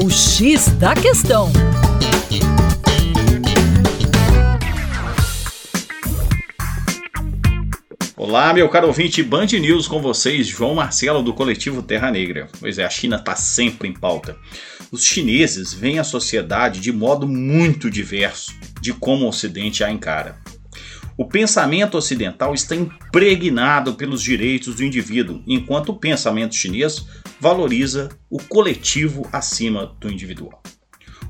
O X da Questão. Olá, meu caro ouvinte Band News com vocês, João Marcelo do coletivo Terra Negra. Pois é, a China está sempre em pauta. Os chineses veem a sociedade de modo muito diverso de como o Ocidente a encara. O pensamento ocidental está impregnado pelos direitos do indivíduo, enquanto o pensamento chinês valoriza o coletivo acima do individual.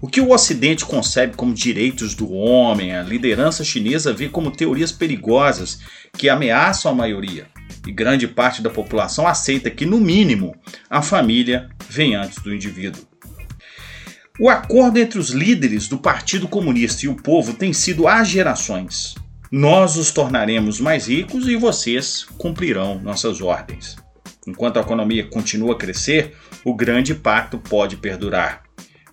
O que o Ocidente concebe como direitos do homem, a liderança chinesa vê como teorias perigosas que ameaçam a maioria, e grande parte da população aceita que, no mínimo, a família vem antes do indivíduo. O acordo entre os líderes do Partido Comunista e o povo tem sido há gerações. Nós os tornaremos mais ricos e vocês cumprirão nossas ordens. Enquanto a economia continua a crescer, o grande pacto pode perdurar.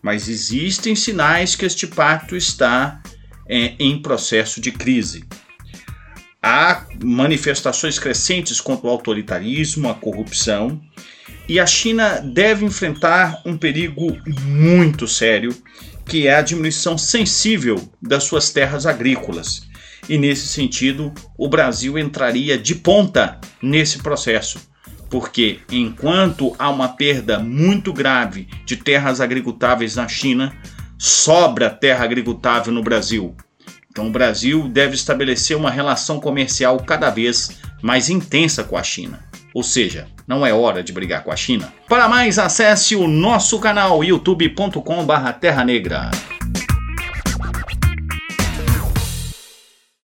Mas existem sinais que este pacto está é, em processo de crise. Há manifestações crescentes contra o autoritarismo, a corrupção, e a China deve enfrentar um perigo muito sério, que é a diminuição sensível das suas terras agrícolas e nesse sentido, o Brasil entraria de ponta nesse processo, porque enquanto há uma perda muito grave de terras agricultáveis na China, sobra terra agricultável no Brasil. Então o Brasil deve estabelecer uma relação comercial cada vez mais intensa com a China. Ou seja, não é hora de brigar com a China. Para mais, acesse o nosso canal youtube.com/terra negra.